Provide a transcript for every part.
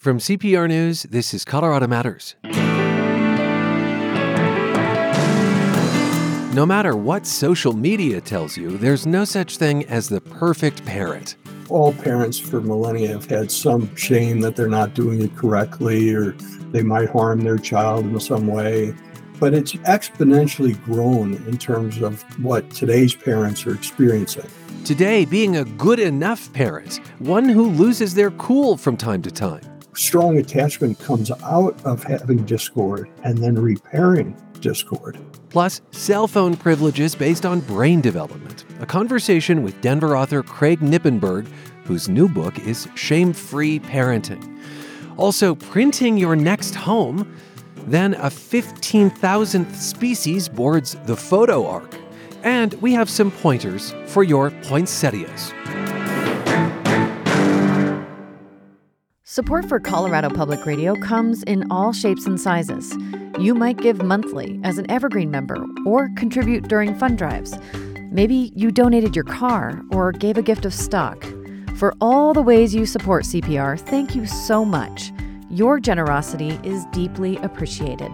From CPR News, this is Colorado Matters. No matter what social media tells you, there's no such thing as the perfect parent. All parents for millennia have had some shame that they're not doing it correctly or they might harm their child in some way. But it's exponentially grown in terms of what today's parents are experiencing. Today, being a good enough parent, one who loses their cool from time to time. Strong attachment comes out of having discord and then repairing discord. Plus, cell phone privileges based on brain development. A conversation with Denver author Craig Knippenberg, whose new book is Shame Free Parenting. Also, printing your next home. Then, a 15,000th species boards the photo ark. And we have some pointers for your poinsettias. Support for Colorado Public Radio comes in all shapes and sizes. You might give monthly as an Evergreen member or contribute during fund drives. Maybe you donated your car or gave a gift of stock. For all the ways you support CPR, thank you so much. Your generosity is deeply appreciated.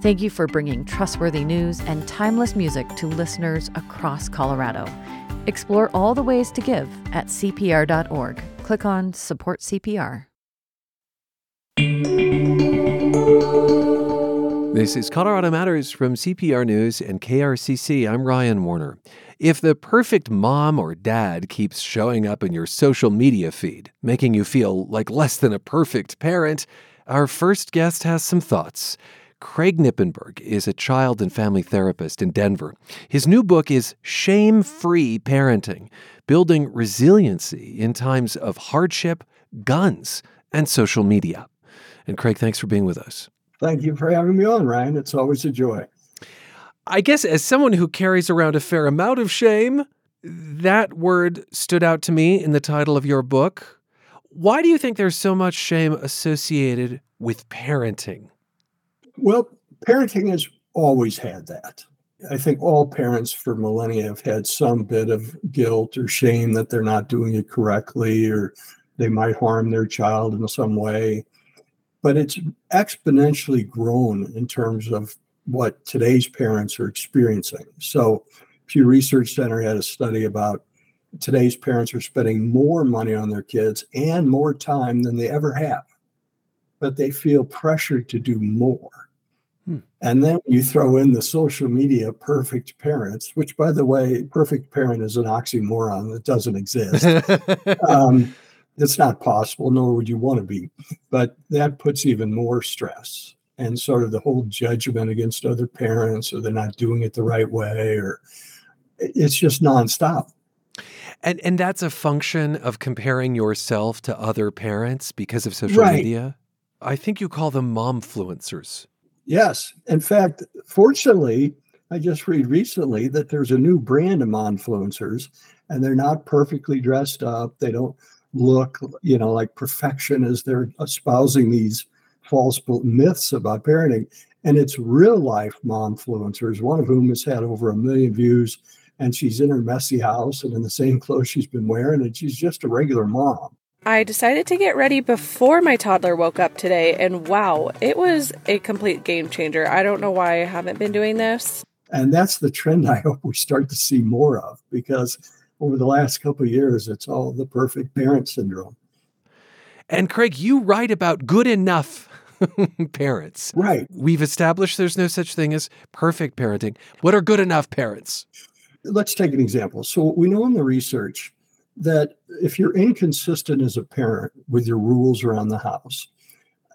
Thank you for bringing trustworthy news and timeless music to listeners across Colorado. Explore all the ways to give at CPR.org. Click on Support CPR. This is Colorado Matters from CPR News and KRCC. I'm Ryan Warner. If the perfect mom or dad keeps showing up in your social media feed, making you feel like less than a perfect parent, our first guest has some thoughts. Craig Knippenberg is a child and family therapist in Denver. His new book is Shame Free Parenting Building Resiliency in Times of Hardship, Guns, and Social Media. And Craig, thanks for being with us. Thank you for having me on, Ryan. It's always a joy. I guess as someone who carries around a fair amount of shame, that word stood out to me in the title of your book. Why do you think there's so much shame associated with parenting? Well, parenting has always had that. I think all parents for millennia have had some bit of guilt or shame that they're not doing it correctly or they might harm their child in some way but it's exponentially grown in terms of what today's parents are experiencing. So, Pew Research Center had a study about today's parents are spending more money on their kids and more time than they ever have, but they feel pressured to do more. Hmm. And then you throw in the social media perfect parents, which, by the way, perfect parent is an oxymoron that doesn't exist. um, it's not possible, nor would you want to be. But that puts even more stress and sort of the whole judgment against other parents or they're not doing it the right way or it's just nonstop. And and that's a function of comparing yourself to other parents because of social right. media. I think you call them momfluencers. Yes. In fact, fortunately, I just read recently that there's a new brand of momfluencers and they're not perfectly dressed up. They don't look, you know, like perfection as they're espousing these false myths about parenting. And it's real life mom influencers one of whom has had over a million views. And she's in her messy house and in the same clothes she's been wearing. And she's just a regular mom. I decided to get ready before my toddler woke up today. And wow, it was a complete game changer. I don't know why I haven't been doing this. And that's the trend I hope we start to see more of because over the last couple of years, it's all the perfect parent syndrome. And Craig, you write about good enough parents. Right. We've established there's no such thing as perfect parenting. What are good enough parents? Let's take an example. So we know in the research that if you're inconsistent as a parent with your rules around the house,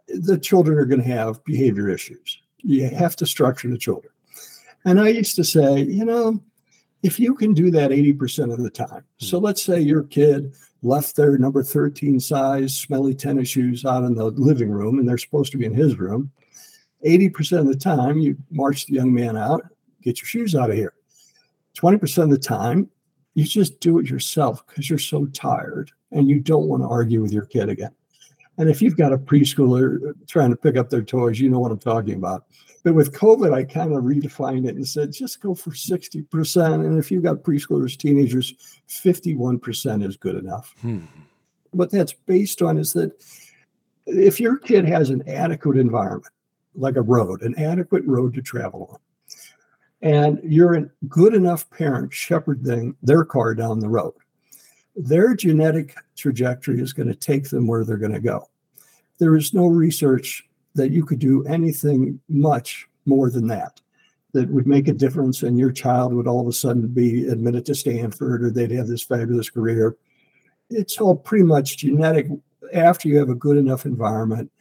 the children are going to have behavior issues. You have to structure the children. And I used to say, you know, if you can do that 80% of the time, so hmm. let's say your kid left their number 13 size smelly tennis shoes out in the living room and they're supposed to be in his room, 80% of the time you march the young man out, get your shoes out of here. 20% of the time, you just do it yourself because you're so tired and you don't want to argue with your kid again. And if you've got a preschooler trying to pick up their toys, you know what I'm talking about. But with COVID, I kind of redefined it and said, just go for 60%. And if you've got preschoolers, teenagers, 51% is good enough. Hmm. What that's based on is that if your kid has an adequate environment, like a road, an adequate road to travel on, and you're a good enough parent shepherding their car down the road, their genetic trajectory is going to take them where they're going to go. There is no research that you could do anything much more than that that would make a difference and your child would all of a sudden be admitted to Stanford or they'd have this fabulous career. It's all pretty much genetic after you have a good enough environment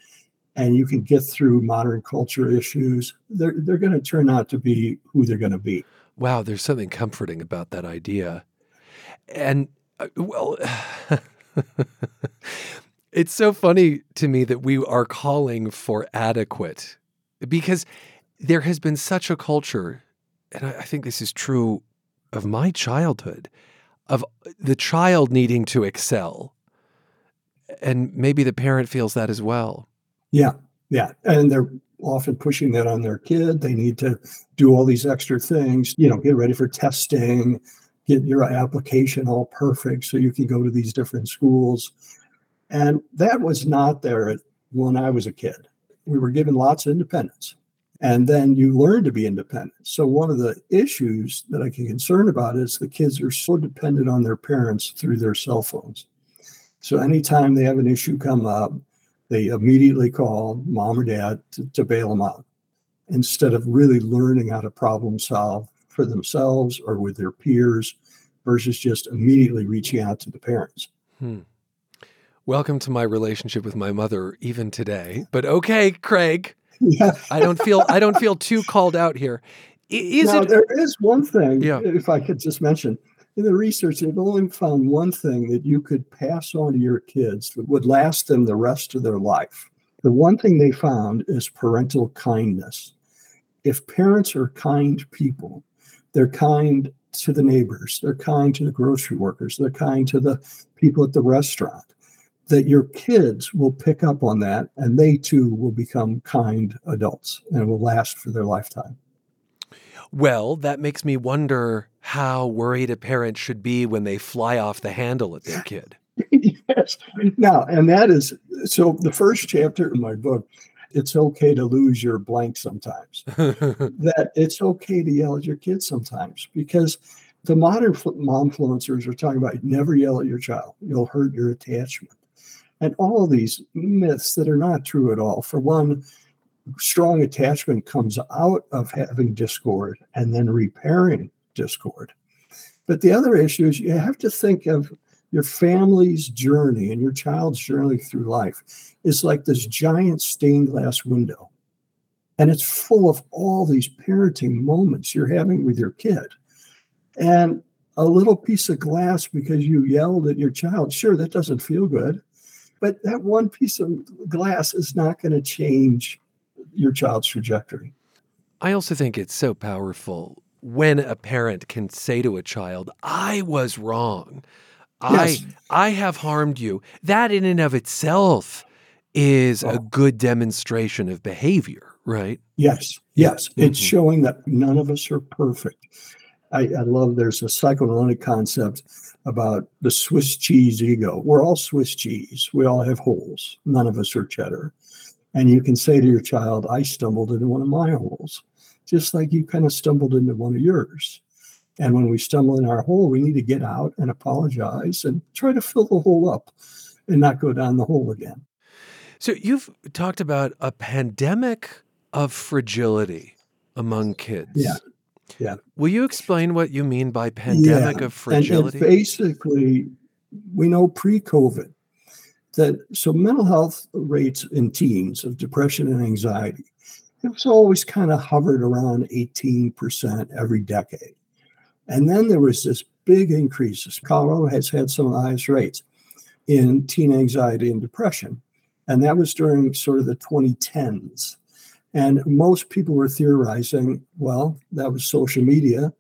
and you can get through modern culture issues, they're, they're going to turn out to be who they're going to be. Wow, there's something comforting about that idea. And uh, well, it's so funny to me that we are calling for adequate because there has been such a culture, and I, think this is true of my childhood, of uh, the child needing to excel. And maybe the parent feels that as well. Yeah, yeah. And they're often pushing that on their kid. They need to do all these extra things, you know, get ready for testing, get your application all perfect so you can go to these different schools. And that was not there when I was a kid. We were given lots of independence. And then you learn to be independent. So, one of the issues that I get concerned about is the kids are so dependent on their parents through their cell phones. So, anytime they have an issue come up, they immediately call mom or dad to, to bail them out instead of really learning how to problem solve for themselves or with their peers versus just immediately reaching out to the parents. Hmm. Welcome to my relationship with my mother, even today. But okay, Craig. Yeah. I don't feel I don't feel too called out here. Is now, it? There is one thing, yeah. if I could just mention. In the research, they've only found one thing that you could pass on to your kids that would last them the rest of their life. The one thing they found is parental kindness. If parents are kind people, they're kind to the neighbors, they're kind to the grocery workers, they're kind to the people at the restaurant that your kids will pick up on that and they too will become kind adults and will last for their lifetime. Well, that makes me wonder how worried a parent should be when they fly off the handle at their kid. yes. Now, and that is so the first chapter in my book, it's okay to lose your blank sometimes. that it's okay to yell at your kids sometimes because the modern mom influencers are talking about never yell at your child. You'll hurt your attachment and all these myths that are not true at all. For one, strong attachment comes out of having discord and then repairing discord. But the other issue is you have to think of your family's journey and your child's journey through life is like this giant stained glass window. And it's full of all these parenting moments you're having with your kid. And a little piece of glass because you yelled at your child, sure, that doesn't feel good. But that one piece of glass is not going to change your child's trajectory. I also think it's so powerful when a parent can say to a child, I was wrong. Yes. I I have harmed you. That in and of itself is oh. a good demonstration of behavior, right? Yes. Yes. Mm-hmm. It's showing that none of us are perfect. I, I love there's a psychoanalytic concept about the Swiss cheese ego. We're all Swiss cheese. We all have holes. None of us are cheddar. And you can say to your child, I stumbled into one of my holes, just like you kind of stumbled into one of yours. And when we stumble in our hole, we need to get out and apologize and try to fill the hole up and not go down the hole again. So you've talked about a pandemic of fragility among kids. Yeah. Yeah. Will you explain what you mean by pandemic yeah. of fragility? And, and basically, we know pre COVID that so mental health rates in teens of depression and anxiety, it was always kind of hovered around 18% every decade. And then there was this big increase. Colorado has had some of the highest rates in teen anxiety and depression. And that was during sort of the 2010s. And most people were theorizing, well, that was social media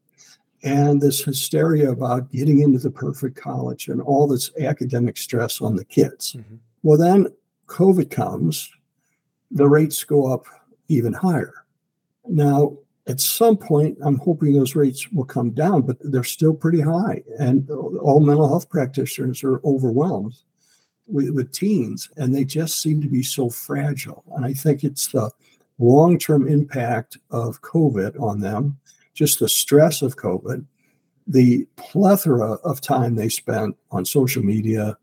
and this hysteria about getting into the perfect college and all this academic stress on the kids. Mm-hmm. Well, then COVID comes, the rates go up even higher. Now, at some point, I'm hoping those rates will come down, but they're still pretty high. And all mental health practitioners are overwhelmed with, with teens, and they just seem to be so fragile. And I think it's the long term impact of COVID on them, just the stress of COVID, the plethora of time they spent on social media,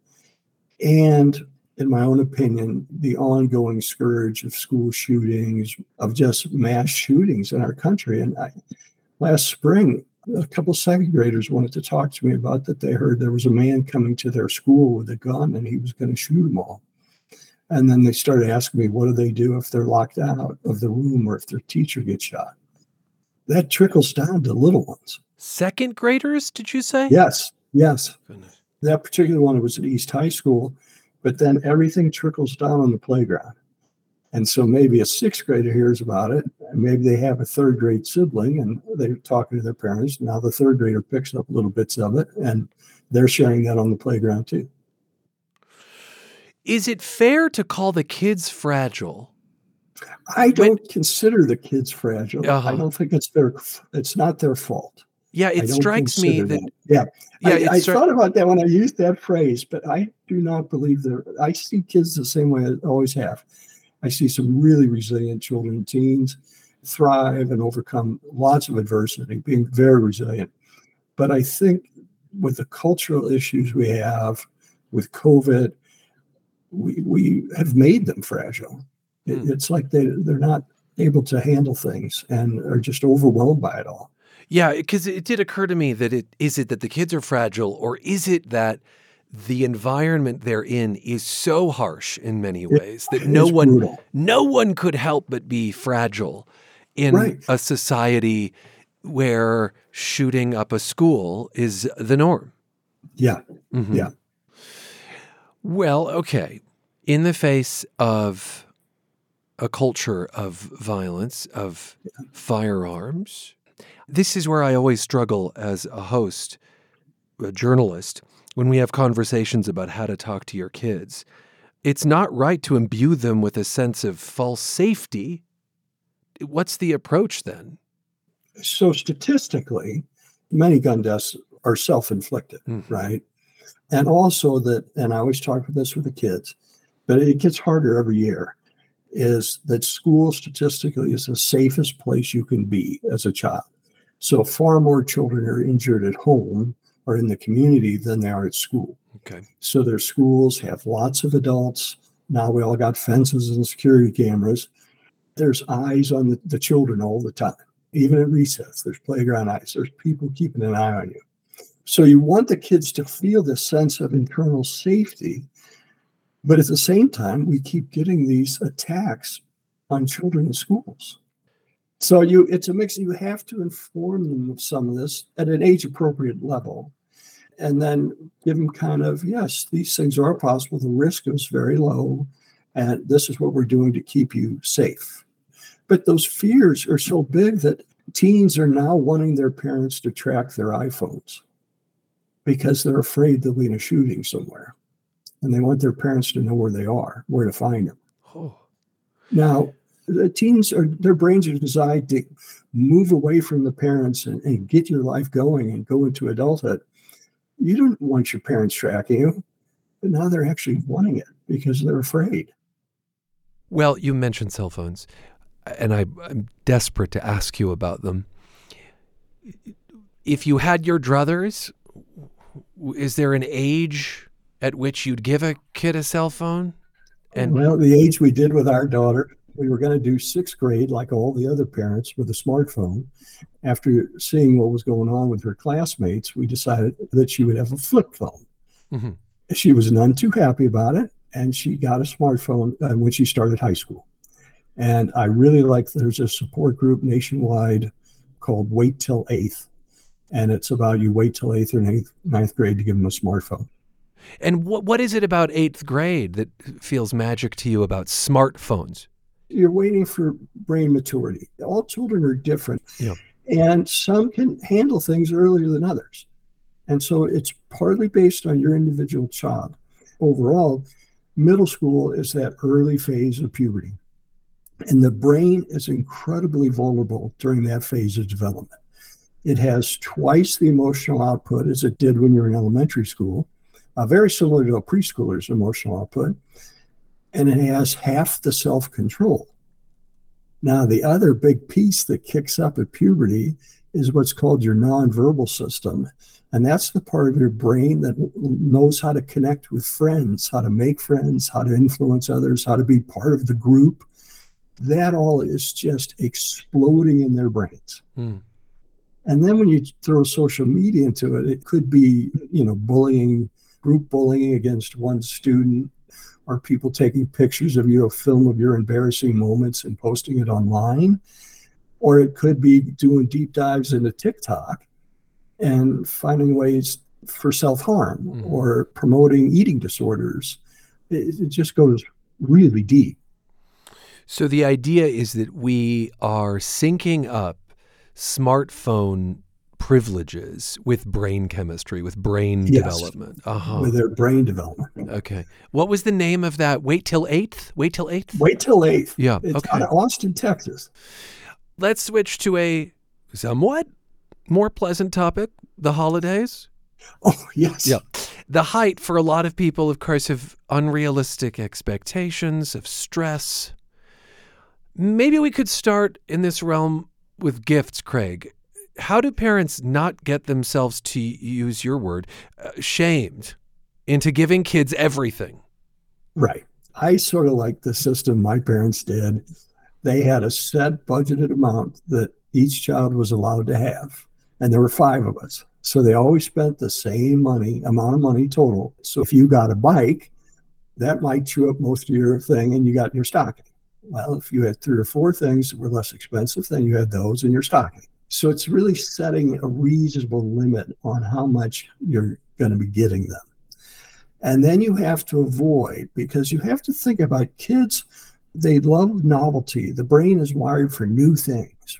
and in my own opinion, the ongoing scourge of school shootings, of just mass shootings in our country. And I, last spring, a couple second graders wanted to talk to me about that. They heard there was a man coming to their school with a gun and he was going to shoot them all. And then they started asking me, what do they do if they're locked out of the room or if their teacher gets shot? That trickles down to little ones. Second graders, did you say? Yes, yes. Goodness. That particular one was at East High School, but then everything trickles down on the playground. And so maybe a sixth grader hears about it, and maybe they have a third grade sibling and they're talking to their parents. Now the third grader picks up little bits of it and they're sharing that on the playground too. Is it fair to call the kids fragile? I don't when, consider the kids fragile. Uh-huh. I don't think it's their it's not their fault. Yeah, it strikes me that, that, yeah, yeah. I, I thought about that when I used that phrase, but I do not believe that. I see kids the same way I always have. I see some really resilient children and teens thrive and overcome lots of adversity, being very resilient. But I think with the cultural issues we have with COVID, we, we have made them fragile. It, hmm. it's like they, they're not able to handle things and are just overwhelmed by it all. Yeah, because it did occur to me that it is it that the kids are fragile, or is it that the environment they're in is so harsh in many ways that no one brutal. no one could help but be fragile in right. a society where shooting up a school is the norm. Yeah. Mm-hmm. Yeah. Well, okay. In the face of a culture of violence, of firearms, this is where I always struggle as a host, a journalist, when we have conversations about how to talk to your kids. It's not right to imbue them with a sense of false safety. What's the approach then? So, statistically, many gun deaths are self inflicted, mm-hmm. right? And also, that, and I always talk about this with the kids, but it gets harder every year, is that school statistically is the safest place you can be as a child. So, far more children are injured at home or in the community than they are at school. Okay. So their schools have lots of adults. Now we all got fences and security cameras. There's eyes on the, the children all the time. Even at recess, there's playground eyes. There's people keeping an eye on you. So you want the kids to feel this sense of internal safety. But at the same time, we keep getting these attacks on children in schools. So you it's a mix. You have to inform them of some of this at an age appropriate level and then give them kind of yes these things are possible the risk is very low and this is what we're doing to keep you safe but those fears are so big that teens are now wanting their parents to track their iphones because they're afraid they'll be in a shooting somewhere and they want their parents to know where they are where to find them oh. now the teens are their brains are designed to move away from the parents and, and get your life going and go into adulthood you don't want your parents tracking you, but now they're actually wanting it because they're afraid. Well, you mentioned cell phones, and I, I'm desperate to ask you about them. If you had your druthers, is there an age at which you'd give a kid a cell phone? And well, the age we did with our daughter, we were going to do sixth grade like all the other parents with a smartphone. After seeing what was going on with her classmates, we decided that she would have a flip phone. Mm-hmm. She was none too happy about it, and she got a smartphone uh, when she started high school. And I really like there's a support group nationwide called Wait Till Eighth, and it's about you wait till eighth or ninth, ninth grade to give them a smartphone. And what what is it about eighth grade that feels magic to you about smartphones? you're waiting for brain maturity. All children are different. Yeah. And some can handle things earlier than others. And so it's partly based on your individual child. Overall, middle school is that early phase of puberty. And the brain is incredibly vulnerable during that phase of development. It has twice the emotional output as it did when you're in elementary school, uh, very similar to a preschooler's emotional output, and it has half the self control. Now, the other big piece that kicks up at puberty is what's called your nonverbal system. And that's the part of your brain that knows how to connect with friends, how to make friends, how to influence others, how to be part of the group. That all is just exploding in their brains. Mm. And then when you throw social media into it, it could be, you know, bullying, group bullying against one student, or people taking pictures of you, a film of your embarrassing moments and posting it online. Or it could be doing deep dives into TikTok and finding ways for self harm mm-hmm. or promoting eating disorders. It, it just goes really deep. So the idea is that we are syncing up smartphone privileges with brain chemistry, with brain yes, development. Uh-huh. With their brain development. Okay. What was the name of that? Wait till eighth? Wait till eighth? Wait till eighth. Yeah. It's okay. out of Austin, Texas. Let's switch to a somewhat more pleasant topic the holidays. Oh, yes. Yeah. The height for a lot of people, of course, of unrealistic expectations, of stress. Maybe we could start in this realm with gifts, Craig. How do parents not get themselves, to use your word, uh, shamed into giving kids everything? Right. I sort of like the system my parents did. They had a set budgeted amount that each child was allowed to have and there were five of us. So they always spent the same money, amount of money total. So if you got a bike, that might chew up most of your thing and you got your stocking. Well, if you had three or four things that were less expensive, then you had those in your stocking. So it's really setting a reasonable limit on how much you're going to be getting them. And then you have to avoid, because you have to think about kids, they love novelty. The brain is wired for new things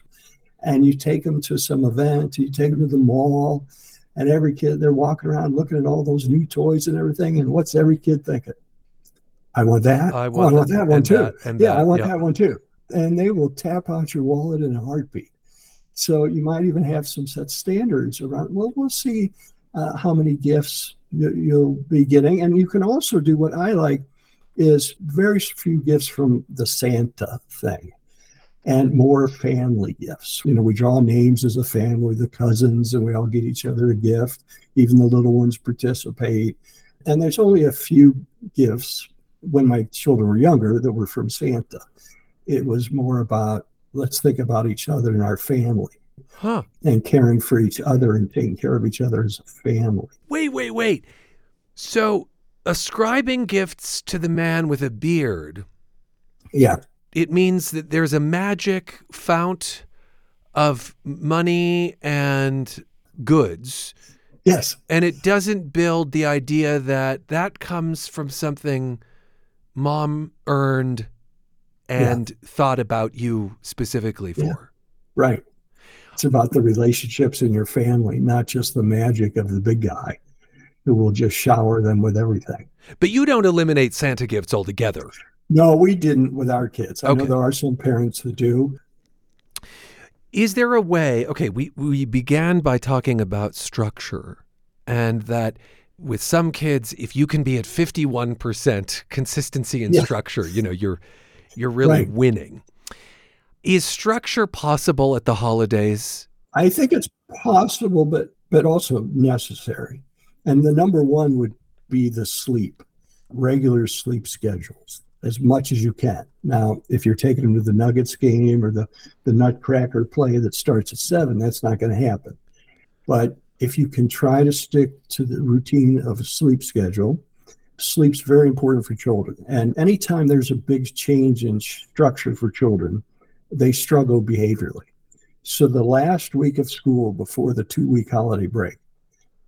and you take them to some event, you take them to the mall, and every kid they're walking around looking at all those new toys and everything. And what's every kid thinking? I want that. I want, oh, I want that one too. That, yeah, that, I want that one too. And they will tap out your wallet in a heartbeat. So you might even have some set standards around. Well, we'll see uh, how many gifts you, you'll be getting, and you can also do what I like is very few gifts from the Santa thing and more family gifts. You know, we draw names as a family, the cousins, and we all get each other a gift. Even the little ones participate. And there's only a few gifts when my children were younger that were from Santa. It was more about let's think about each other and our family. Huh. And caring for each other and taking care of each other as a family. Wait, wait, wait. So ascribing gifts to the man with a beard. Yeah it means that there's a magic fount of money and goods. Yes. And it doesn't build the idea that that comes from something mom earned and yeah. thought about you specifically for. Yeah. Right. It's about the relationships in your family, not just the magic of the big guy who will just shower them with everything. But you don't eliminate Santa gifts altogether. No, we didn't with our kids. I okay. know there are some parents who do. Is there a way? Okay, we, we began by talking about structure and that with some kids, if you can be at 51% consistency and yeah. structure, you know, you're you're really right. winning. Is structure possible at the holidays? I think it's possible, but but also necessary. And the number one would be the sleep, regular sleep schedules as much as you can. Now, if you're taking them to the Nuggets game or the, the Nutcracker play that starts at seven, that's not going to happen. But if you can try to stick to the routine of a sleep schedule, sleep's very important for children. And anytime there's a big change in structure for children, they struggle behaviorally. So the last week of school before the two week holiday break,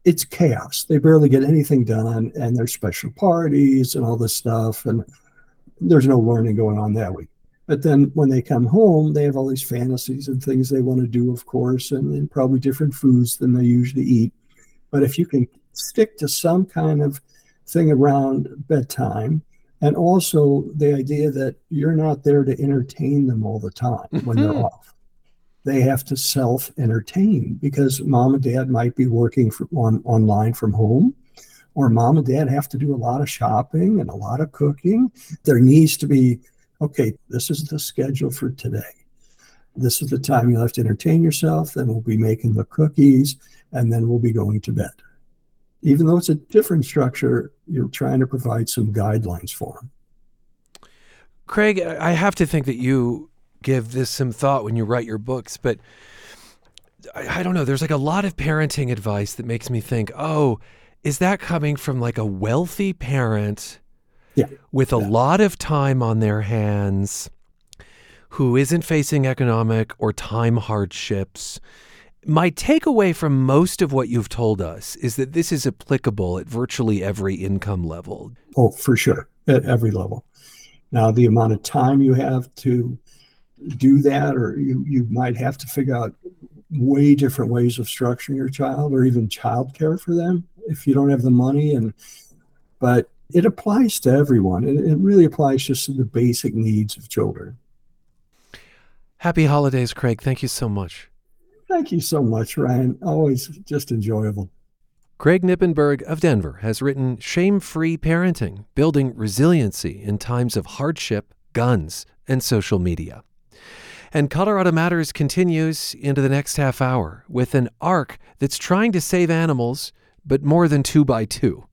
it's chaos. They barely get anything done, and there's special parties and all this stuff. And there's no learning going on that week. But then when they come home, they have all these fantasies and things they want to do, of course, and, and probably different foods than they usually eat. But if you can stick to some kind of thing around bedtime, and also the idea that you're not there to entertain them all the time mm-hmm. when they're mm-hmm. off. They have to self entertain because mom and dad might be working for, on, online from home or mom and dad have to do a lot of shopping and a lot of cooking. There needs to be, okay, this is the schedule for today. This is the time you'll have to entertain yourself. Then we'll be making the cookies and then we'll be going to bed. Even though it's a different structure, you're trying to provide some guidelines for them. Craig, I have to think that you give this some thought when you write your books, but I, I, don't know. There's like a lot of parenting advice that makes me think, oh, is that coming from like a wealthy parent yeah. with a yeah. lot of time on their hands who isn't facing economic or time hardships? My takeaway from most of what you've told us is that this is applicable at virtually every income level. Oh, for sure, at every level. Now, the amount of time you have to do that, or you, you might have to figure out way different ways of structuring your child or even childcare for them if you don't have the money and but it applies to everyone. It, it really applies just to the basic needs of children. Happy holidays craig. Thank you so much. Thank you so much ryan. Always just enjoyable. Craig Knippenberg of Denver has written Shame Free Parenting Building Resiliency in Times of Hardship, Guns, and Social Media. And Colorado Matters continues into the next half hour with an ark that's trying to save animals, but more than two by two.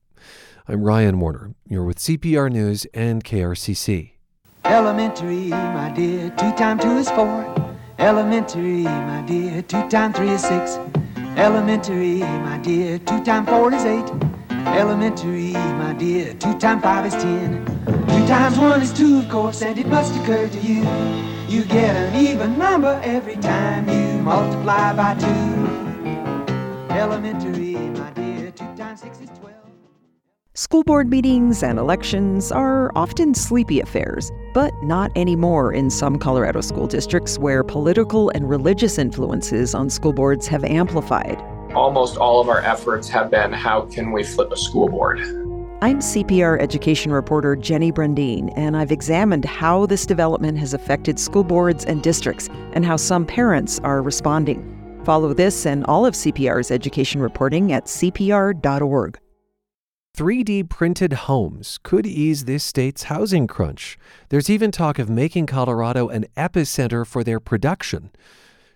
I'm Ryan Warner. You're with CPR News and KRCC. Elementary, my dear, two times two is four. Elementary, my dear, two times three is six. Elementary, my dear, two times four is eight. Elementary, my dear, two times five is ten. Two times one is two, of course, and it must occur to you. You get an even number every time you multiply by two. Elementary, my dear, two times six is twelve. School board meetings and elections are often sleepy affairs, but not anymore in some Colorado school districts where political and religious influences on school boards have amplified. Almost all of our efforts have been how can we flip a school board? I'm CPR education reporter Jenny Brundin, and I've examined how this development has affected school boards and districts and how some parents are responding. Follow this and all of CPR's education reporting at cpr.org. 3D printed homes could ease this state's housing crunch. There's even talk of making Colorado an epicenter for their production.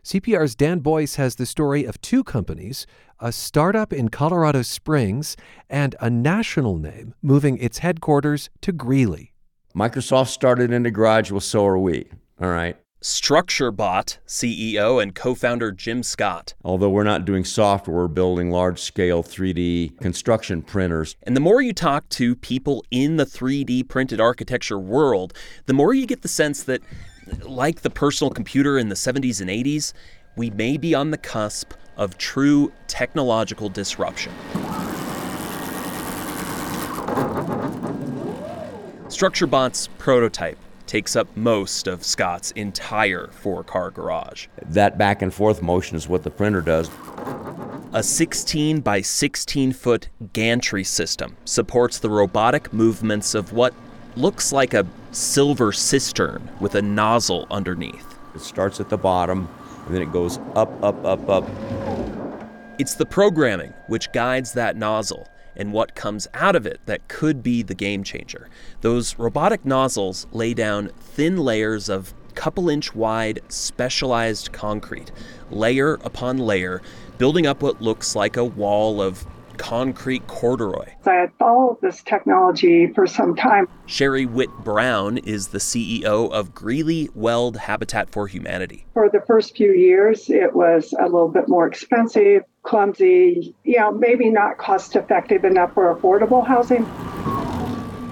CPR's Dan Boyce has the story of two companies a startup in Colorado Springs and a national name moving its headquarters to Greeley. Microsoft started in the garage, well, so are we. All right. StructureBot CEO and co founder Jim Scott. Although we're not doing software, we're building large scale 3D construction printers. And the more you talk to people in the 3D printed architecture world, the more you get the sense that, like the personal computer in the 70s and 80s, we may be on the cusp of true technological disruption. StructureBot's prototype takes up most of Scott's entire four car garage. That back and forth motion is what the printer does. A 16 by 16 foot gantry system supports the robotic movements of what looks like a silver cistern with a nozzle underneath. It starts at the bottom and then it goes up, up, up, up. It's the programming which guides that nozzle and what comes out of it that could be the game changer. Those robotic nozzles lay down thin layers of couple inch wide specialized concrete, layer upon layer, building up what looks like a wall of concrete corduroy. I had followed this technology for some time. Sherry Witt Brown is the CEO of Greeley Weld Habitat for Humanity. For the first few years, it was a little bit more expensive, clumsy, you know, maybe not cost effective enough for affordable housing.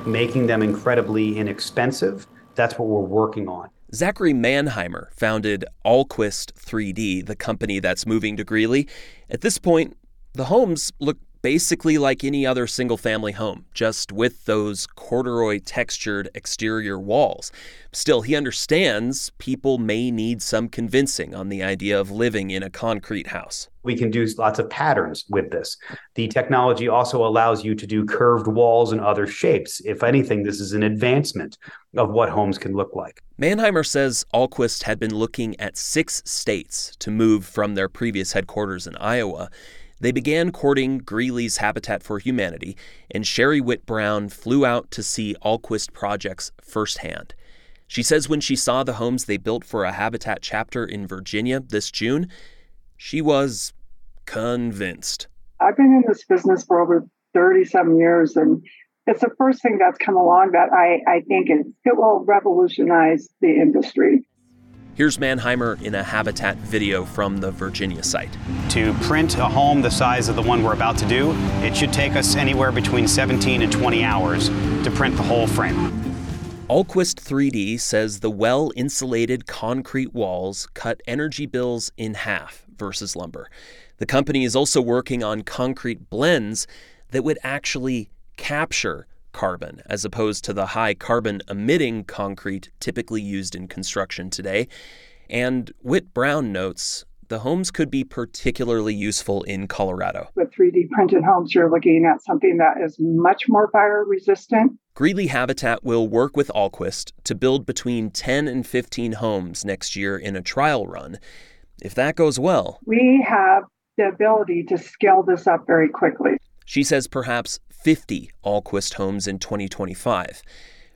Making them incredibly inexpensive, that's what we're working on. Zachary Mannheimer founded Alquist 3D, the company that's moving to Greeley. At this point, the homes look basically like any other single family home, just with those corduroy textured exterior walls. Still, he understands people may need some convincing on the idea of living in a concrete house. We can do lots of patterns with this. The technology also allows you to do curved walls and other shapes. If anything, this is an advancement of what homes can look like. Mannheimer says Alquist had been looking at six states to move from their previous headquarters in Iowa. They began courting Greeley's Habitat for Humanity, and Sherry Witt Brown flew out to see Alquist projects firsthand. She says when she saw the homes they built for a Habitat chapter in Virginia this June, she was convinced. I've been in this business for over 37 years, and it's the first thing that's come along that I, I think it, it will revolutionize the industry. Here's Mannheimer in a Habitat video from the Virginia site. To print a home the size of the one we're about to do, it should take us anywhere between 17 and 20 hours to print the whole frame. Alquist 3D says the well insulated concrete walls cut energy bills in half versus lumber. The company is also working on concrete blends that would actually capture carbon, as opposed to the high carbon emitting concrete typically used in construction today. And Witt Brown notes the homes could be particularly useful in Colorado. With 3D printed homes, you're looking at something that is much more fire resistant. Greeley Habitat will work with Alquist to build between 10 and 15 homes next year in a trial run. If that goes well, we have the ability to scale this up very quickly. She says perhaps 50 Alquist homes in 2025.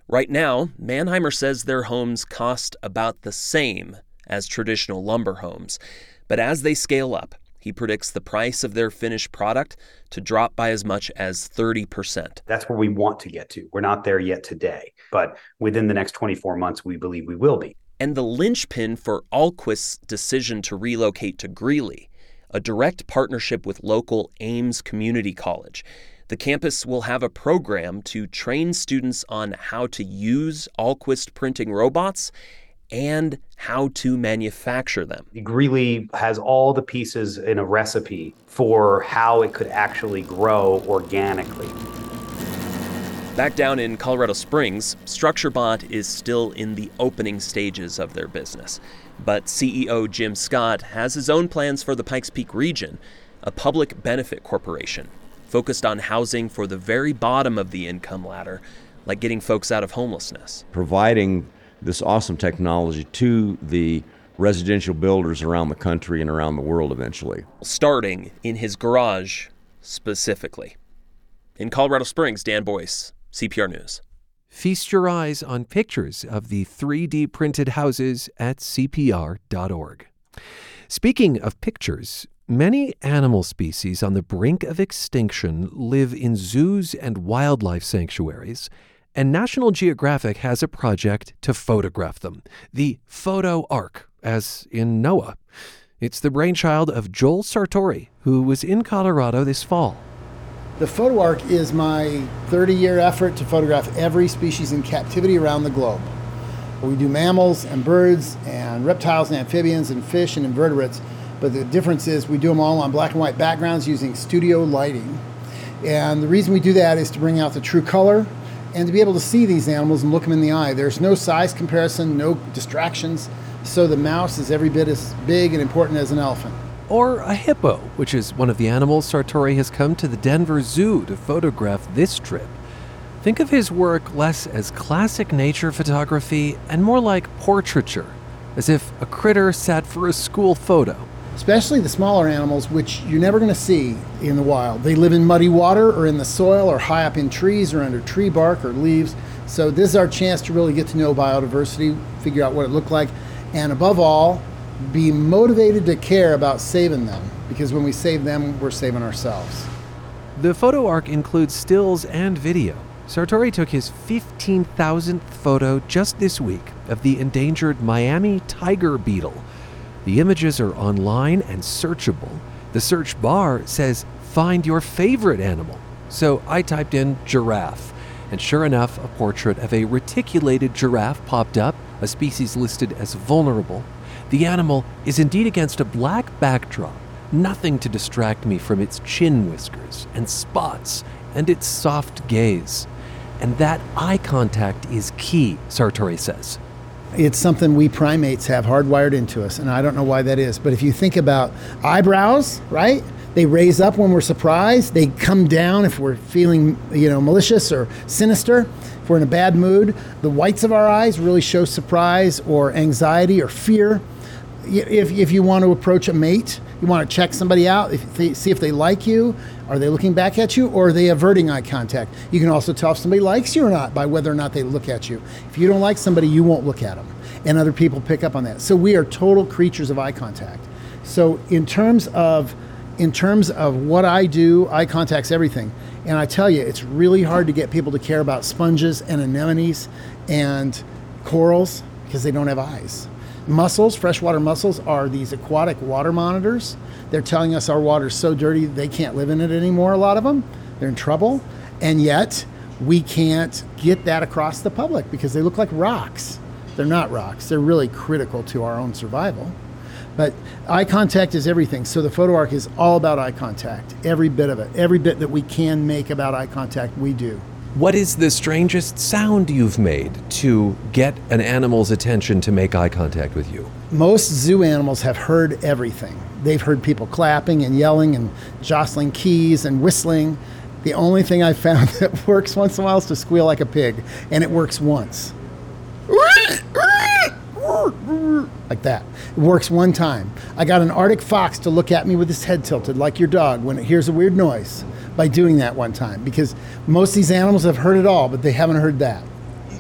Right now, Mannheimer says their homes cost about the same as traditional lumber homes. But as they scale up, he predicts the price of their finished product to drop by as much as 30%. That's where we want to get to. We're not there yet today, but within the next 24 months, we believe we will be. And the linchpin for Alquist's decision to relocate to Greeley, a direct partnership with local Aims Community College. The campus will have a program to train students on how to use Alquist printing robots and how to manufacture them. Greeley has all the pieces in a recipe for how it could actually grow organically. Back down in Colorado Springs, StructureBot is still in the opening stages of their business. But CEO Jim Scott has his own plans for the Pikes Peak region, a public benefit corporation focused on housing for the very bottom of the income ladder, like getting folks out of homelessness. Providing this awesome technology to the residential builders around the country and around the world eventually. Starting in his garage specifically. In Colorado Springs, Dan Boyce, CPR News. Feast your eyes on pictures of the 3D printed houses at CPR.org. Speaking of pictures, many animal species on the brink of extinction live in zoos and wildlife sanctuaries and National Geographic has a project to photograph them the Photo Ark, as in Noah. It's the brainchild of Joel Sartore, who was in Colorado this fall. The Photo Ark is my 30 year effort to photograph every species in captivity around the globe. We do mammals and birds and reptiles and amphibians and fish and invertebrates, but the difference is we do them all on black and white backgrounds using studio lighting. And the reason we do that is to bring out the true color and to be able to see these animals and look them in the eye. There's no size comparison, no distractions, so the mouse is every bit as big and important as an elephant. Or a hippo, which is one of the animals Sartore has come to the Denver Zoo to photograph this trip. Think of his work less as classic nature photography and more like portraiture, as if a critter sat for a school photo especially the smaller animals, which you're never going to see in the wild. They live in muddy water or in the soil or high up in trees or under tree bark or leaves. So, this is our chance to really get to know biodiversity, figure out what it looked like, and above all, be motivated to care about saving them because when we save them, we're saving ourselves. The photo ark includes stills and video. Sartore took his 15,000th photo just this week of the endangered Miami tiger beetle the images are online and searchable. The search bar says, Find your favorite animal. So I typed in giraffe, and sure enough, a portrait of a reticulated giraffe popped up, a species listed as vulnerable. The animal is indeed against a black backdrop, nothing to distract me from its chin whiskers and spots and its soft gaze. And that eye contact is key, Sartore says. It's something we primates have hardwired into us, and I don't know why that is. But if you think about eyebrows, right? They raise up when we're surprised. They come down if we're feeling, you know, malicious or sinister. If we're in a bad mood, the whites of our eyes really show surprise or anxiety or fear. If, if you want to approach a mate, you want to check somebody out, if they, see if they like you, are they looking back at you, or are they averting eye contact? You can also tell if somebody likes you or not by whether or not they look at you. If you don't like somebody, you won't look at them, and other people pick up on that. So we are total creatures of eye contact. So in terms of in terms of what I do, eye contact's everything. And I tell you, it's really hard to get people to care about sponges and anemones and corals because they don't have eyes. Mussels, freshwater mussels, are these aquatic water monitors. They're telling us our water's so dirty they can't live in it anymore, a lot of them. They're in trouble. And yet, we can't get that across the public because they look like rocks. They're not rocks, they're really critical to our own survival. But eye contact is everything. So the photo ark is all about eye contact, every bit of it. Every bit that we can make about eye contact, we do. What is the strangest sound you've made to get an animal's attention to make eye contact with you? Most zoo animals have heard everything. They've heard people clapping and yelling and jostling keys and whistling. The only thing I've found that works once in a while is to squeal like a pig, and it works once. Like that. It works one time. I got an Arctic fox to look at me with his head tilted, like your dog, when it hears a weird noise by doing that one time because most of these animals have heard it all, but they haven't heard that.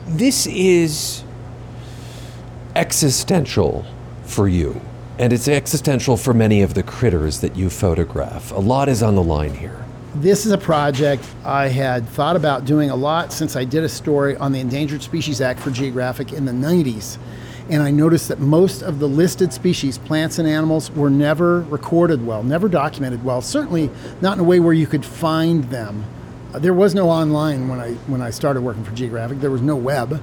This is existential for you, and it's existential for many of the critters that you photograph. A lot is on the line here. This is a project I had thought about doing a lot since I did a story on the Endangered Species Act for Geographic in the 90s and I noticed that most of the listed species, plants and animals, were never recorded well, never documented well. Certainly not in a way where you could find them. Uh, there was no online when I when I started working for Geographic. There was no web.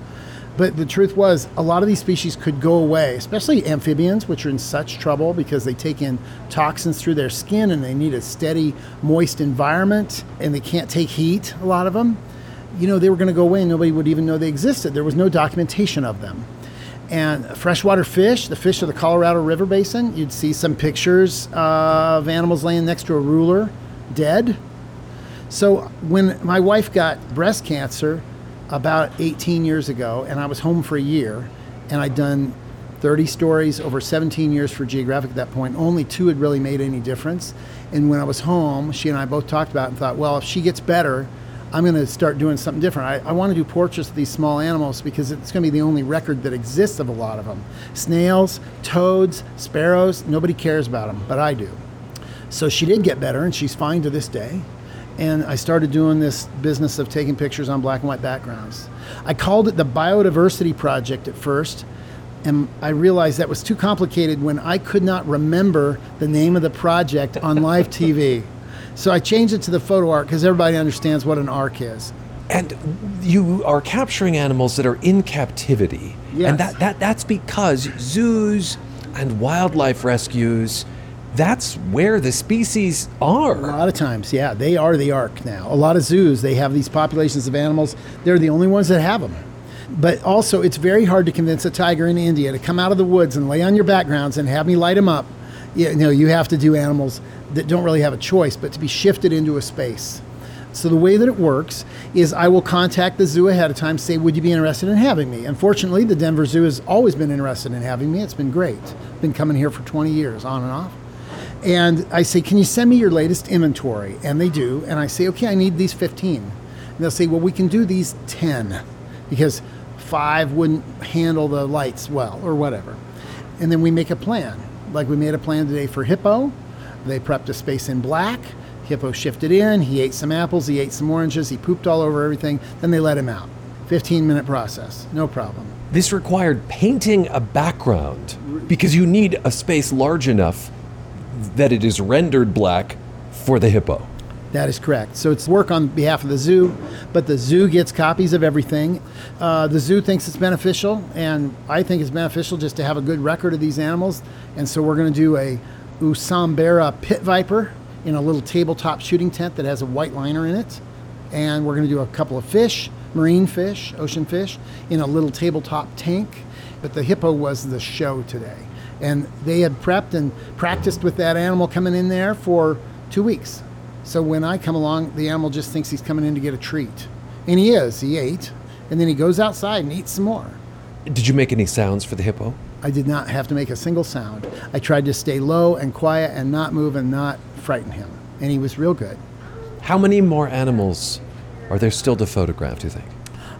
But the truth was, a lot of these species could go away, especially amphibians, which are in such trouble because they take in toxins through their skin and they need a steady, moist environment and they can't take heat, a lot of them. You know, they were going to go away and nobody would even know they existed. There was no documentation of them and freshwater fish, the fish of the Colorado River Basin. You'd see some pictures of animals laying next to a ruler, dead. So when my wife got breast cancer about 18 years ago, and I was home for a year, and I'd done 30 stories over 17 years for Geographic at that point, only two had really made any difference. And when I was home, she and I both talked about it and thought, well, if she gets better, I'm going to start doing something different. I, I want to do portraits of these small animals because it's going to be the only record that exists of a lot of them. Snails, toads, sparrows, nobody cares about them, but I do. So she did get better, and she's fine to this day. And I started doing this business of taking pictures on black and white backgrounds. I called it the Biodiversity Project at first, and I realized that was too complicated when I could not remember the name of the project on live TV. So I changed it to the photo ark because everybody understands what an ark is. And you are capturing animals that are in captivity. Yes. And that, that, that's because zoos and wildlife rescues, that's where the species are. A lot of times, yeah, they are the ark now. A lot of zoos, they have these populations of animals. They're the only ones that have them. But also, it's very hard to convince a tiger in India to come out of the woods and lay on your backgrounds and have me light him up. You know, you have to do animals that don't really have a choice but to be shifted into a space. So the way that it works is I will contact the zoo ahead of time, say, would you be interested in having me? Unfortunately, the Denver Zoo has always been interested in having me. It's been great. Been coming here for 20 years, on and off. And I say, can you send me your latest inventory? And they do. And I say, okay, I need these 15. And they'll say, well, we can do these 10 because five wouldn't handle the lights well or whatever. And then we make a plan. Like we made a plan today for hippo they prepped a space in black. Hippo shifted in. He ate some apples. He ate some oranges. He pooped all over everything. Then they let him out. 15 minute process. No problem. This required painting a background because you need a space large enough that it is rendered black for the hippo. That is correct. So it's work on behalf of the zoo, but the zoo gets copies of everything. Uh, the zoo thinks it's beneficial, and I think it's beneficial just to have a good record of these animals. And so we're going to do a Usambara pit viper in a little tabletop shooting tent that has a white liner in it. And we're going to do a couple of fish, marine fish, ocean fish, in a little tabletop tank. But the hippo was the show today. And they had prepped and practiced with that animal coming in there for two weeks. So when I come along, the animal just thinks he's coming in to get a treat. And he is, he ate. And then he goes outside and eats some more. Did you make any sounds for the hippo? I did not have to make a single sound. I tried to stay low and quiet and not move and not frighten him. And he was real good. How many more animals are there still to photograph, do you think?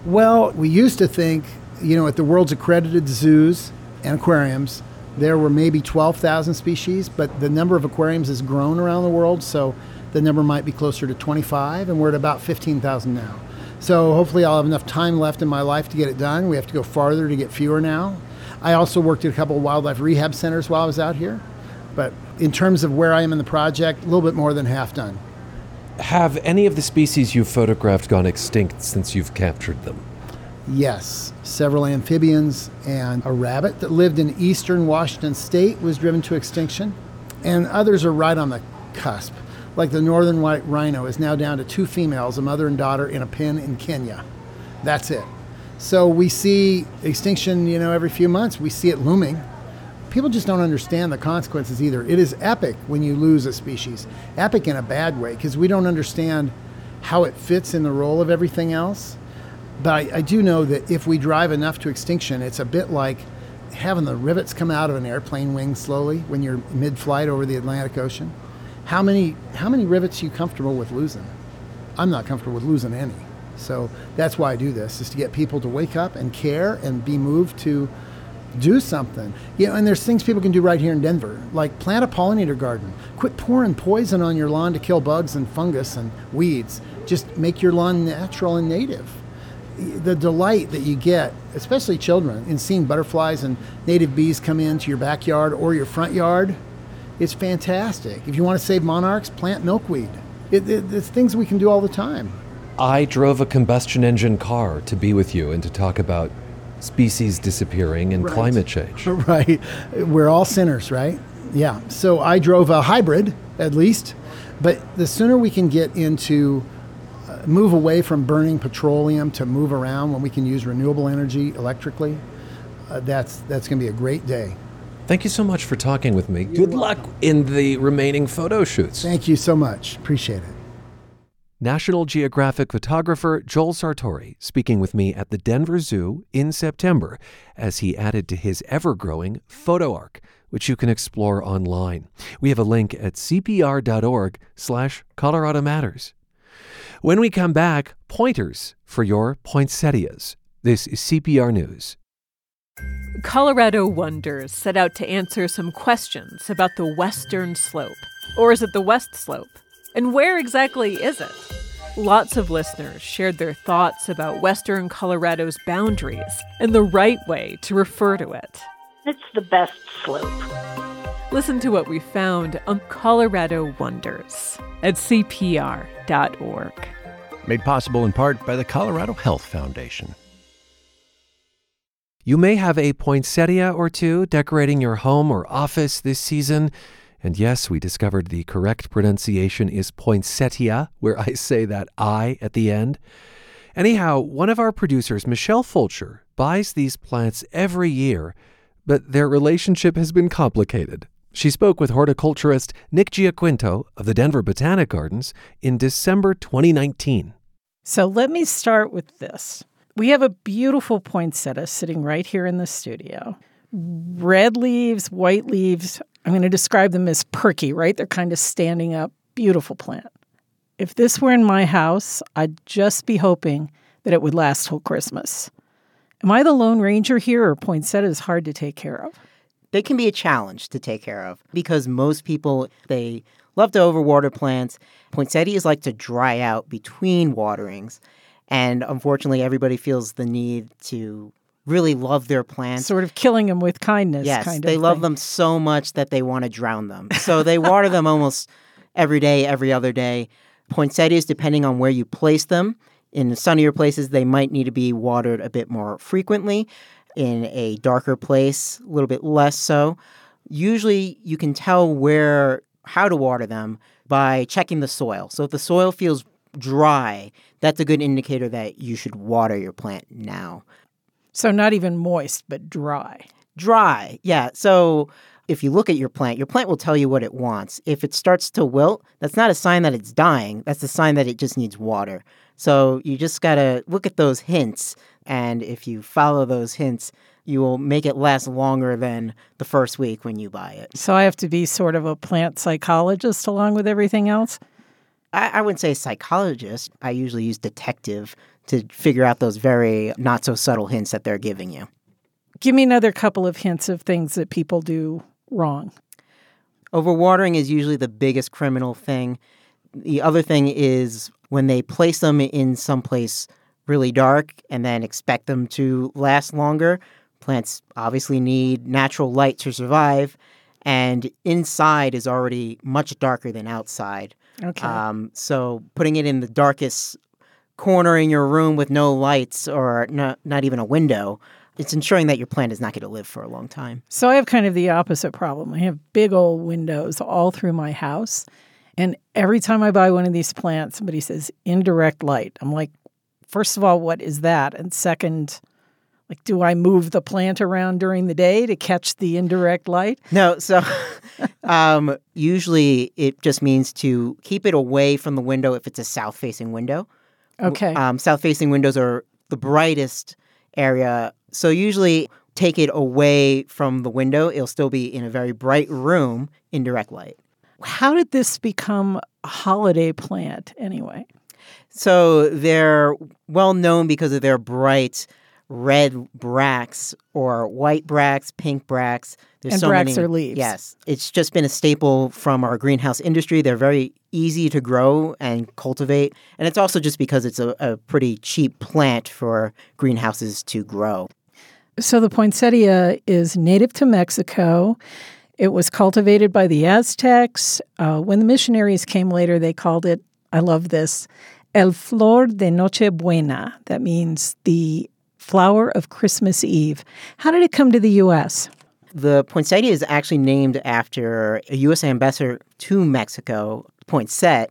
Well, we used to think, you know, at the world's accredited zoos and aquariums, there were maybe 12,000 species, but the number of aquariums has grown around the world, so the number might be closer to 25, and we're at about 15,000 now. So hopefully I'll have enough time left in my life to get it done. We have to go farther to get fewer now. I also worked at a couple of wildlife rehab centers while I was out here, but in terms of where I am in the project, a little bit more than half done. Have any of the species you've photographed gone extinct since you've captured them? Yes, several amphibians and a rabbit that lived in eastern Washington state was driven to extinction, and others are right on the cusp. Like the northern white rhino is now down to two females, a mother and daughter, in a pen in Kenya. That's it. So we see extinction, you know, every few months. We see it looming. People just don't understand the consequences either. It is epic when you lose a species, epic in a bad way, because we don't understand how it fits in the role of everything else. But I, I, do know that if we drive enough to extinction, it's a bit like having the rivets come out of an airplane wing slowly when you're mid-flight over the Atlantic Ocean. How many how many rivets are you comfortable with losing? I'm not comfortable with losing any. So that's why I do this, is to get people to wake up and care and be moved to do something. You know, and there's things people can do right here in Denver, like plant a pollinator garden. Quit pouring poison on your lawn to kill bugs and fungus and weeds. Just make your lawn natural and native the delight that you get, especially children, in seeing butterflies and native bees come into your backyard or your front yard, it's fantastic. If you want to save monarchs, plant milkweed. It, it, it's things we can do all the time. I drove a combustion engine car to be with you and to talk about species disappearing and right. climate change. Right. We're all sinners, right? Yeah. So I drove a hybrid, at least. But the sooner we can get into move away from burning petroleum to move around when we can use renewable energy electrically, uh, that's that's going to be a great day. Thank you so much for talking with me. Good luck in the remaining photo shoots. Thank you so much. Appreciate it. National Geographic photographer Joel Sartore speaking with me at the Denver Zoo in September as he added to his ever growing photo ark, which you can explore online. We have a link at cpr.org slash Colorado Matters. When we come back, pointers for your poinsettias. This is CPR News. Colorado Wonders set out to answer some questions about the western slope. Or is it the west slope? And where exactly is it? Lots of listeners shared their thoughts about western Colorado's boundaries and the right way to refer to it. It's the best slope. Listen to what we found on Colorado Wonders at CPR.org. Made possible in part by the Colorado Health Foundation. You may have a poinsettia or two decorating your home or office this season. And yes, we discovered the correct pronunciation is poinsettia, where I say that I at the end. Anyhow, one of our producers, Michelle Fulcher, buys these plants every year, but their relationship has been complicated. She spoke with horticulturist Nick Giaquinto of the Denver Botanic Gardens in December 2019. So let me start with this. We have a beautiful poinsettia sitting right here in the studio. Red leaves, white leaves. I'm going to describe them as perky, right? They're kind of standing up. Beautiful plant. If this were in my house, I'd just be hoping that it would last till Christmas. Am I the Lone Ranger here, or poinsettia is hard to take care of? they can be a challenge to take care of because most people they love to overwater plants. Poinsettias like to dry out between waterings, and unfortunately, everybody feels the need to really love their plants. Sort of killing them with kindness. Yes, kind they love thing. them so much that they want to drown them. So they water them almost every day, every other day. Poinsettias, depending on where you place them, in sunnier places, they might need to be watered a bit more frequently in a darker place, a little bit less so. Usually you can tell where how to water them by checking the soil. So if the soil feels dry, that's a good indicator that you should water your plant now. So not even moist, but dry. Dry. Yeah. So if you look at your plant, your plant will tell you what it wants. If it starts to wilt, that's not a sign that it's dying. That's a sign that it just needs water. So you just got to look at those hints. And if you follow those hints, you will make it last longer than the first week when you buy it. So I have to be sort of a plant psychologist along with everything else? I, I wouldn't say psychologist. I usually use detective to figure out those very not so subtle hints that they're giving you. Give me another couple of hints of things that people do wrong. Overwatering is usually the biggest criminal thing. The other thing is when they place them in someplace really dark and then expect them to last longer. Plants obviously need natural light to survive, and inside is already much darker than outside. Okay. Um, so putting it in the darkest corner in your room with no lights or not, not even a window, it's ensuring that your plant is not going to live for a long time. So I have kind of the opposite problem. I have big old windows all through my house. And every time I buy one of these plants, somebody says indirect light. I'm like, first of all, what is that? And second, like, do I move the plant around during the day to catch the indirect light? No, so um, usually it just means to keep it away from the window if it's a south facing window. Okay. Um, south facing windows are the brightest area. So usually take it away from the window. It'll still be in a very bright room in direct light. How did this become a holiday plant anyway? So they're well known because of their bright red bracts or white bracts, pink bracts. There's and so bracts many, are leaves. Yes. It's just been a staple from our greenhouse industry. They're very easy to grow and cultivate. And it's also just because it's a, a pretty cheap plant for greenhouses to grow. So the poinsettia is native to Mexico. It was cultivated by the Aztecs. Uh, when the missionaries came later, they called it, I love this, El Flor de Nochebuena. That means the flower of Christmas Eve. How did it come to the U.S.? The poinsettia is actually named after a U.S. ambassador to Mexico, Poinsett.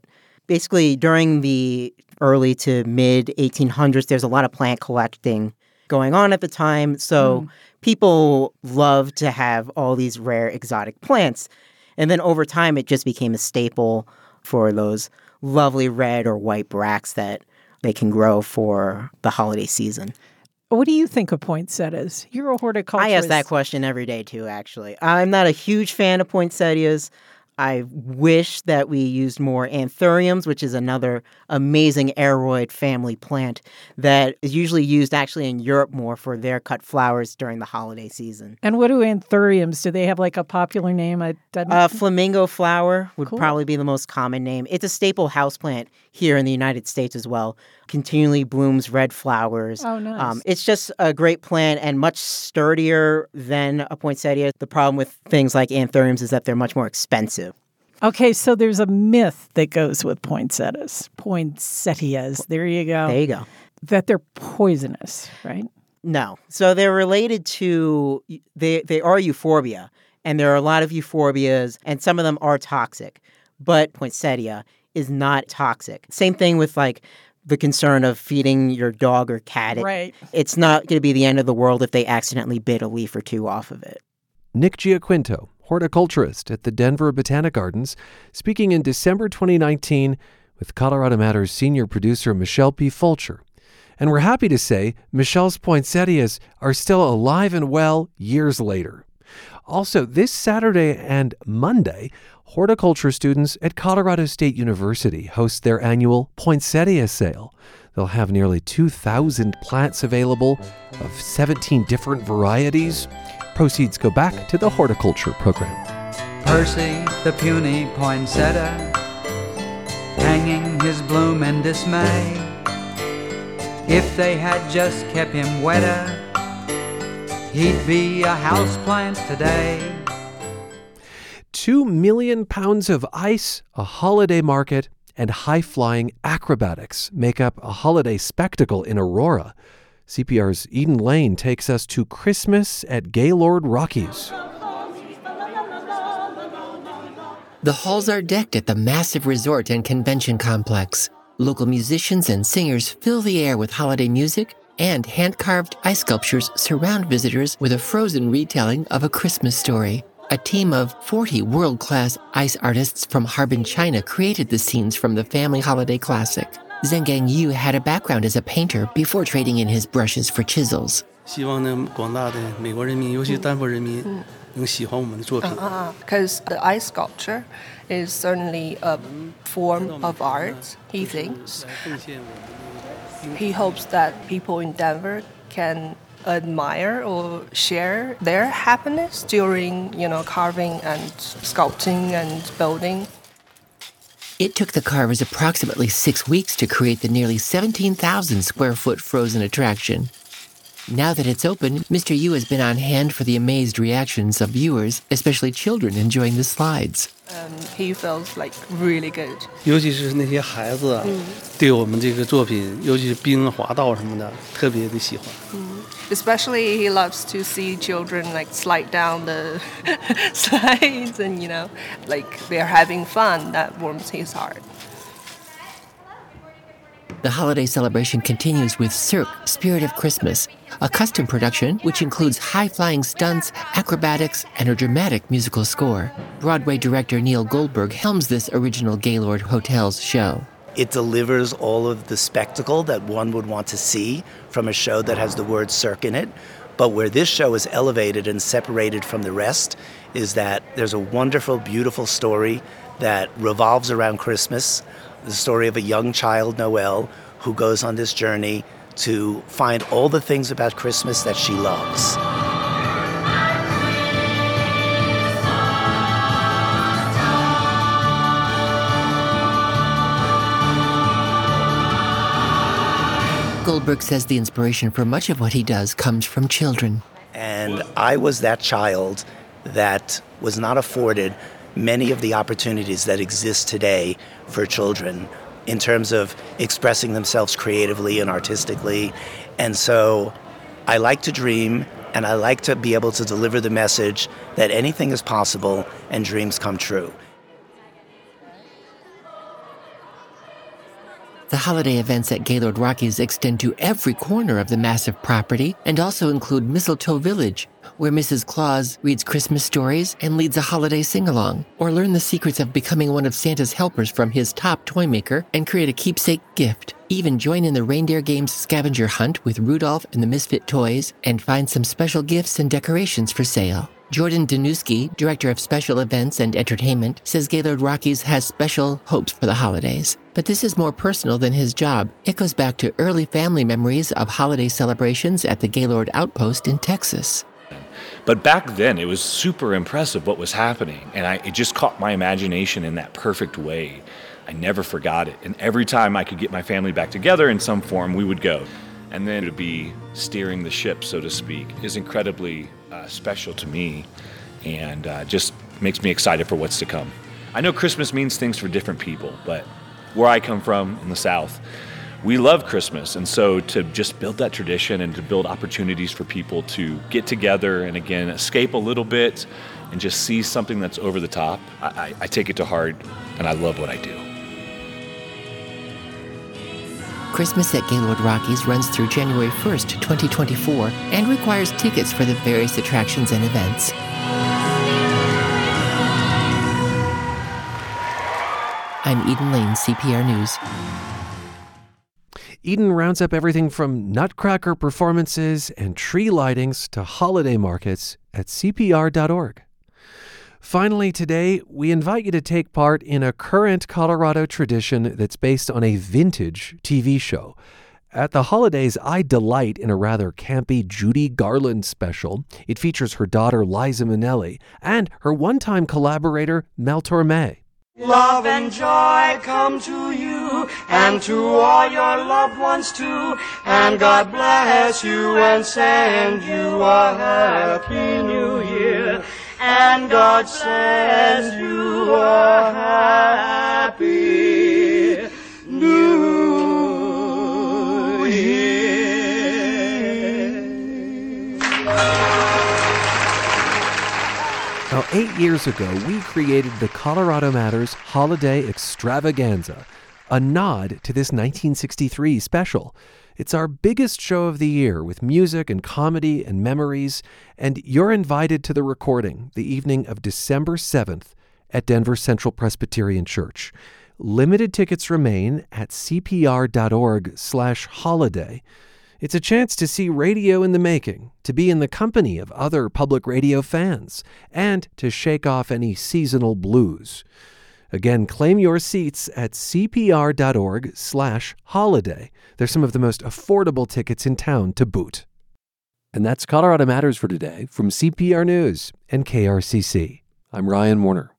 Basically, during the early to mid 1800s, there's a lot of plant collecting going on at the time. So mm. people loved to have all these rare exotic plants. And then over time, it just became a staple for those lovely red or white bracts that they can grow for the holiday season. What do you think of poinsettias? You're a horticulturist. I ask that question every day too, actually. I'm not a huge fan of poinsettias. I wish that we used more anthuriums, which is another amazing aroid family plant that is usually used actually in Europe more for their cut flowers during the holiday season. And what do anthuriums? Do they have like a popular name? I uh, flamingo flower would cool. probably be the most common name. It's a staple houseplant here in the United States as well. Continually blooms red flowers. Oh, nice. Um, it's just a great plant and much sturdier than a poinsettia. The problem with things like anthuriums is that they're much more expensive. Okay, so there's a myth that goes with poinsettias. Poinsettias. There you go. There you go. That they're poisonous, right? No. So they're related to they they are euphorbia, and there are a lot of euphorbias, and some of them are toxic. But poinsettia is not toxic. Same thing with like the concern of feeding your dog or cat. It, right. It's not going to be the end of the world if they accidentally bit a leaf or two off of it. Nick Giaquinto, horticulturist at the Denver Botanic Gardens, speaking in December 2019 with Colorado Matters senior producer Michelle P. Fulcher. And we're happy to say Michelle's poinsettias are still alive and well years later. Also, this Saturday and Monday, horticulture students at Colorado State University host their annual poinsettia sale. They'll have nearly 2,000 plants available of 17 different varieties. Proceeds go back to the horticulture program. Percy, the puny poinsettia, hanging his bloom in dismay. If they had just kept him wetter, he'd be a houseplant today. Two million pounds of ice, a holiday market, and high flying acrobatics make up a holiday spectacle in Aurora. CPR's Eden Lane takes us to Christmas at Gaylord Rockies. The halls are decked at the massive resort and convention complex. Local musicians and singers fill the air with holiday music, and hand carved ice sculptures surround visitors with a frozen retelling of a Christmas story. A team of 40 world class ice artists from Harbin, China created the scenes from the family holiday classic. Zhengang Yu had a background as a painter before trading in his brushes for chisels. 希望呢广大的美国人民，尤其是丹佛人民，能喜欢我们的作品。 Because the ice sculpture is certainly a form of art, he thinks. He hopes that people in Denver can admire or share their happiness during, you know, carving and sculpting and building. It took the carvers approximately six weeks to create the nearly 17,000 square foot frozen attraction. Now that it's open, Mr. Yu has been on hand for the amazed reactions of viewers, especially children enjoying the slides. Um, he feels like really good. 尤其是那些孩子啊，对我们这个作品，尤其是冰滑道什么的，特别的喜欢。 Especially, he loves to see children like slide down the slides and, you know, like they're having fun. That warms his heart. The holiday celebration continues with Cirque Spirit of Christmas, a custom production which includes high flying stunts, acrobatics, and a dramatic musical score. Broadway director Neil Goldberg helms this original Gaylord Hotels show. It delivers all of the spectacle that one would want to see from a show that has the word Cirque in it. But where this show is elevated and separated from the rest is that there's a wonderful, beautiful story that revolves around Christmas the story of a young child, Noel, who goes on this journey to find all the things about Christmas that she loves. Goldberg says the inspiration for much of what he does comes from children. And I was that child that was not afforded many of the opportunities that exist today for children in terms of expressing themselves creatively and artistically. And so I like to dream and I like to be able to deliver the message that anything is possible and dreams come true. The holiday events at Gaylord Rockies extend to every corner of the massive property and also include Mistletoe Village, where Mrs. Claus reads Christmas stories and leads a holiday sing along, or learn the secrets of becoming one of Santa's helpers from his top toy maker and create a keepsake gift. Even join in the Reindeer Games scavenger hunt with Rudolph and the Misfit Toys and find some special gifts and decorations for sale. Jordan Danuski, Director of Special Events and Entertainment, says Gaylord Rockies has special hopes for the holidays. But this is more personal than his job. It goes back to early family memories of holiday celebrations at the Gaylord Outpost in Texas. But back then, it was super impressive what was happening, and I, it just caught my imagination in that perfect way. I never forgot it, and every time I could get my family back together in some form, we would go. And then to be steering the ship, so to speak, is incredibly uh, special to me, and uh, just makes me excited for what's to come. I know Christmas means things for different people, but where I come from in the South, we love Christmas. And so to just build that tradition and to build opportunities for people to get together and again escape a little bit and just see something that's over the top, I, I, I take it to heart and I love what I do. Christmas at Gaylord Rockies runs through January 1st, 2024, and requires tickets for the various attractions and events. I'm Eden Lane, CPR News. Eden rounds up everything from nutcracker performances and tree lightings to holiday markets at CPR.org. Finally, today, we invite you to take part in a current Colorado tradition that's based on a vintage TV show. At the holidays, I delight in a rather campy Judy Garland special. It features her daughter Liza Minnelli and her one time collaborator Mel Torme. Love and joy come to you and to all your loved ones too. And God bless you and send you a happy new year. And God send you a happy new year. Now, eight years ago, we created the Colorado Matters Holiday Extravaganza, a nod to this 1963 special. It's our biggest show of the year with music and comedy and memories, and you're invited to the recording the evening of December 7th at Denver Central Presbyterian Church. Limited tickets remain at cpr.org/holiday. It's a chance to see radio in the making, to be in the company of other public radio fans, and to shake off any seasonal blues. Again, claim your seats at cpr.org/holiday. They're some of the most affordable tickets in town to boot. And that's Colorado Matters for today from CPR News and KRCC. I'm Ryan Warner.